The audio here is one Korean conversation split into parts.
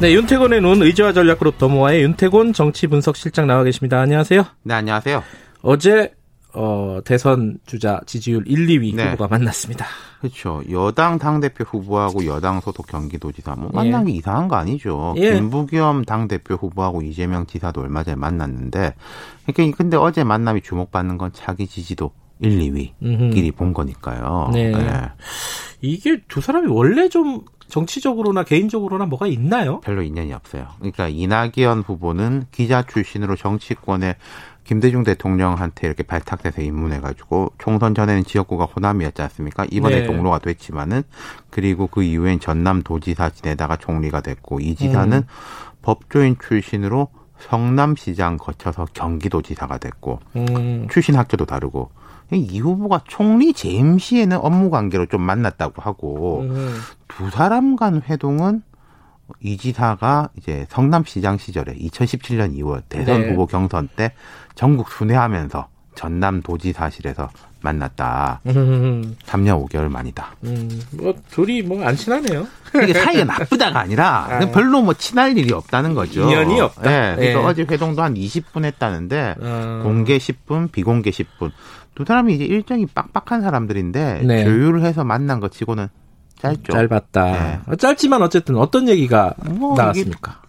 네, 윤태곤의 눈 의지와 전략그룹 더모아의 윤태곤 정치분석실장 나와 계십니다. 안녕하세요. 네, 안녕하세요. 어제 어, 대선 주자 지지율 1, 2위 네. 후보가 만났습니다. 그렇죠. 여당 당대표 후보하고 여당 소속 경기도지사 뭐 만난 게 이상한 거 아니죠. 예. 김부겸 당대표 후보하고 이재명 지사도 얼마 전에 만났는데 그러니까 근데 어제 만남이 주목받는 건 차기 지지도 1, 2위끼리 본 거니까요. 네. 이게 두 사람이 원래 좀 정치적으로나 개인적으로나 뭐가 있나요? 별로 인연이 없어요. 그러니까 이낙연 후보는 기자 출신으로 정치권에 김대중 대통령한테 이렇게 발탁돼서 입문해가지고 총선 전에는 지역구가 호남이었지 않습니까? 이번에 네. 동로가 됐지만은 그리고 그 이후엔 전남 도지사 지내다가 총리가 됐고 이 지사는 음. 법조인 출신으로 성남시장 거쳐서 경기도지사가 됐고 음, 출신 학교도 다르고 이 후보가 총리 재임 시에는 업무 관계로 좀 만났다고 하고 음, 두 사람 간 회동은 이 지사가 이제 성남시장 시절에 2017년 2월 대선 네. 후보 경선 때 전국 순회하면서 전남 도지사실에서 만났다. 음, 3년 5개월 만이다. 음, 뭐 둘이 뭐 안 친하네요. 이게 사이가 나쁘다가 아니라 아. 별로 뭐 친할 일이 없다는 거죠. 인연이 없다. 네, 그래서 예. 어제 회동도 한 20분 했다는데 어, 공개 10분, 비공개 10분. 두 사람이 이제 일정이 빡빡한 사람들인데 네. 조율을 해서 만난 것 치고는 짧죠. 짧았다. 네. 어, 짧지만 어쨌든 어떤 얘기가 뭐 나왔습니까?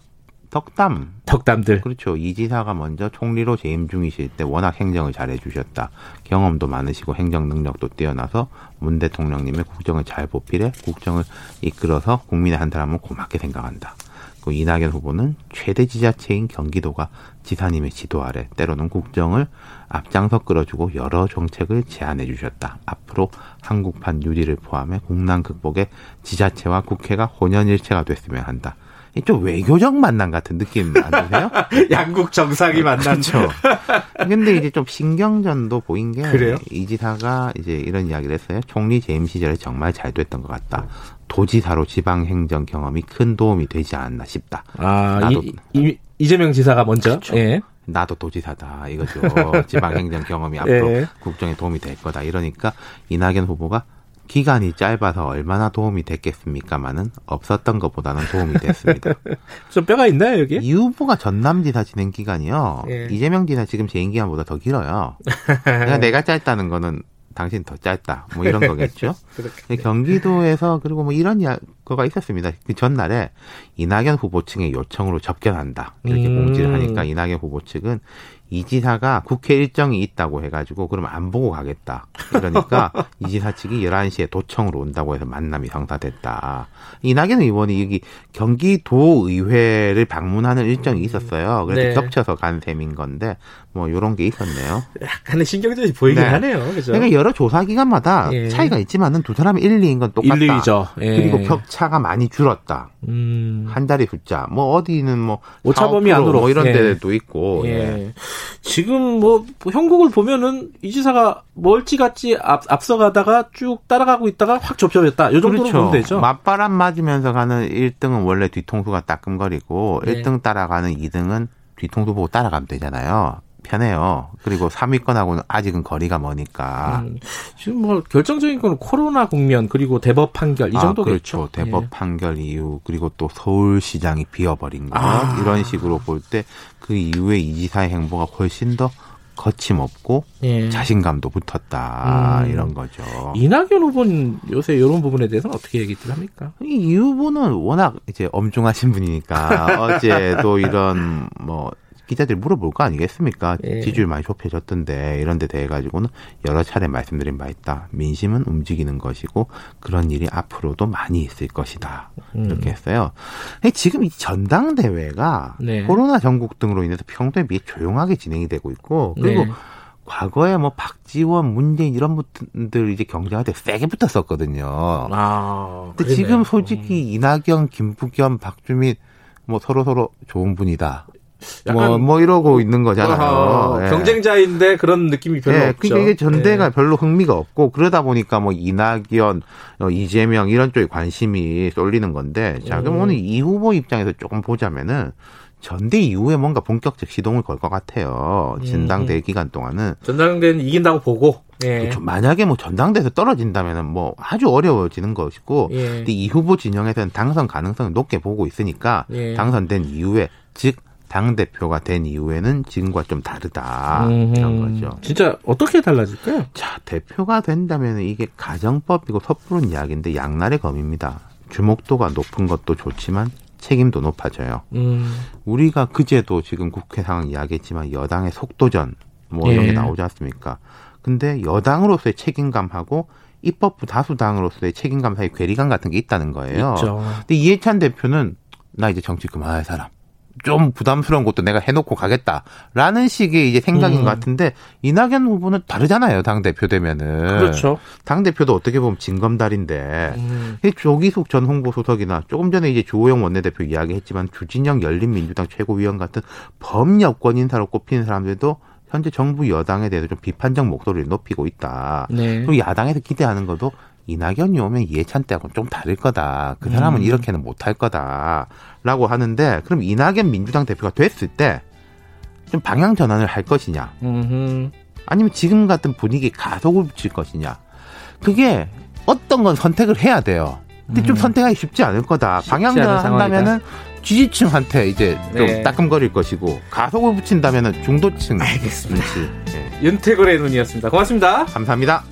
덕담. 덕담들. 그렇죠. 이 지사가 먼저 총리로 재임 중이실 때 워낙 행정을 잘해 주셨다. 경험도 많으시고 행정 능력도 뛰어나서 문 대통령님의 국정을 잘 보필해 국정을 이끌어서 국민의 한 사람을 고맙게 생각한다. 그 이낙연 후보는 최대 지자체인 경기도가 지사님의 지도 아래 때로는 국정을 앞장서 끌어주고 여러 정책을 제안해 주셨다. 앞으로 한국판 유리를 포함해 국난 극복에 지자체와 국회가 혼연일체가 됐으면 한다. 이좀 외교적 만남 같은 느낌 안 드세요? 양국 정상이 만난. 그렇죠. 근데 이제 좀 신경전도 보인 게 그래요? 이 지사가 이제 이런 이야기를 했어요. 총리 재임 시절에 정말 잘 됐던 것 같다. 도지사로 지방 행정 경험이 큰 도움이 되지 않나 싶다. 아, 나도- 이, 이, 이재명 지사가 먼저. 그렇죠. 예. 나도 도지사다 이거죠. 지방 행정 경험이 앞으로 예. 국정에 도움이 될 거다. 이러니까 이낙연 후보가 기간이 짧아서 얼마나 도움이 됐겠습니까마는 없었던 것보다는 도움이 됐습니다. 좀 뼈가 있나요, 여기? 이 후보가 전남 지사 진행 기간이요. 예. 이재명 지사 지금 재임 기간보다 더 길어요. 그러니까 내가 짧다는 거는 당신 더 짧다. 뭐 이런 거겠죠. 그렇게. 경기도에서 그리고 뭐 이런 거가 있었습니다. 그 전날에 이낙연 후보 측의 요청으로 접견한다. 이렇게 음. 공지를 하니까 이낙연 후보 측은 이 지사가 국회 일정이 있다고 해가지고 그럼 안 보고 가겠다. 그러니까 이 지사 측이 11시에 도청으로 온다고 해서 만남이 성사됐다. 이낙연 의원이 여기 경기도 의회를 방문하는 일정이 있었어요. 그래서 네. 겹쳐서 간 셈인 건데 뭐 이런 게 있었네요. 약간의 신경전이 보이긴 네. 하네요. 그죠? 그러니까 여러 조사 기관마다 예. 차이가 있지만은 두 사람이 1, 2인 건 똑같다. 1, 2죠. 예. 그리고 격차가 많이 줄었다. 음. 한 자리 숫자. 뭐 어디는 뭐 오차범위 4, 5% 안으로. 뭐 이런 예. 데도 있고. 예. 예. 지금 뭐 형국을 보면은 이 지사가 멀찌감치 앞, 앞서가다가 쭉 따라가고 있다가 확 접점했다. 요 정도로 보면 되죠. 그렇죠. 맞바람 맞으면서 가는 1등은 원래 뒤통수가 따끔거리고 네. 1등 따라가는 2등은 뒤통수 보고 따라가면 되잖아요. 편해요. 그리고 3위권하고는 아직은 거리가 머니까. 음, 지금 뭐 결정적인 건 코로나 국면 그리고 대법 판결 이 아, 정도겠죠. 그렇죠. 대법 예. 판결 이후 그리고 또 서울시장이 비어버린 거 아. 이런 식으로 볼 때 그 이후에 이 지사의 행보가 훨씬 더 거침없고 예. 자신감도 붙었다 음. 이런 거죠. 이낙연 후보는 요새 이런 부분에 대해서는 어떻게 얘기들 합니까? 이, 이 후보는 워낙 이제 엄중하신 분이니까 어제도 이런 뭐 기자들이 물어볼 거 아니겠습니까? 예. 지지율 많이 좁혀졌던데 이런 데 대해 가지고는 여러 차례 말씀드린 바 있다. 민심은 움직이는 것이고 그런 일이 앞으로도 많이 있을 것이다. 음. 이렇게 했어요. 지금 이 전당대회가 네. 코로나 전국 등으로 인해서 평소에 비해 조용하게 진행이 되고 있고 그리고 네. 과거에 뭐 박지원, 문재인 이런 분들 이제 경쟁할 때 세게 붙었었거든요. 아, 근데 그러네요. 지금 솔직히 이낙연, 김부겸, 박주민 뭐 서로 서로 좋은 분이다. 뭐, 뭐 이러고 있는 거잖아요. 어, 예. 경쟁자인데 그런 느낌이 별로 예, 없죠. 그러니까 이게 전대가 예. 별로 흥미가 없고 그러다 보니까 뭐 이낙연, 어, 이재명 이런 쪽에 관심이 쏠리는 건데 자 그럼 음. 오늘 이 후보 입장에서 조금 보자면은 전대 이후에 뭔가 본격적 시동을 걸 것 같아요. 음. 진당대 기간 동안은 전당대는 이긴다고 보고. 예. 좀 만약에 뭐 전당대에서 떨어진다면은 뭐 아주 어려워지는 것이고 예. 근데 이 후보 진영에서는 당선 가능성을 높게 보고 있으니까 예. 당선된 이후에 즉 당 대표가 된 이후에는 지금과 좀 다르다 음, 이런 거죠. 진짜 어떻게 달라질까요? 자 대표가 된다면 이게 가정법이고 섣부른 이야기인데 양날의 검입니다. 주목도가 높은 것도 좋지만 책임도 높아져요. 음, 우리가 그제도 지금 국회 상황 이야기했지만 여당의 속도전 뭐 이런 예. 게 나오지 않습니까? 근데 여당으로서의 책임감하고 입법부 다수당으로서의 책임감 사이 괴리감 같은 게 있다는 거예요. 있죠. 근데 이해찬 대표는 나 이제 정치 그만할 사람. 좀 부담스러운 것도 내가 해놓고 가겠다라는 식의 이제 생각인 음. 것 같은데 이낙연 후보는 다르잖아요 당 대표 되면은 그렇죠. 당 대표도 어떻게 보면 진검다리인데 음, 이 조기숙 전 홍보수석이나 조금 전에 이제 주호영 원내대표 이야기했지만 주진영 열린민주당 최고위원 같은 범여권 인사로 꼽히는 사람들도 현재 정부 여당에 대해서 좀 비판적 목소리를 높이고 있다. 네. 그리고 야당에서 기대하는 것도 이낙연이 오면 이해찬 때하고는 좀 다를 거다. 그 사람은 음. 이렇게는 못할 거다라고 하는데 그럼 이낙연 민주당 대표가 됐을 때 좀 방향 전환을 할 것이냐? 음흠. 아니면 지금 같은 분위기 가속을 붙일 것이냐? 그게 어떤 건 선택을 해야 돼요. 근데 좀 음. 선택하기 쉽지 않을 거다. 쉽지 방향 전환한다면은 지지층한테 이제 좀 네. 따끔거릴 것이고 가속을 붙인다면은 중도층. 알겠습니다. 예. 윤태곤의 눈이었습니다. 고맙습니다. 감사합니다.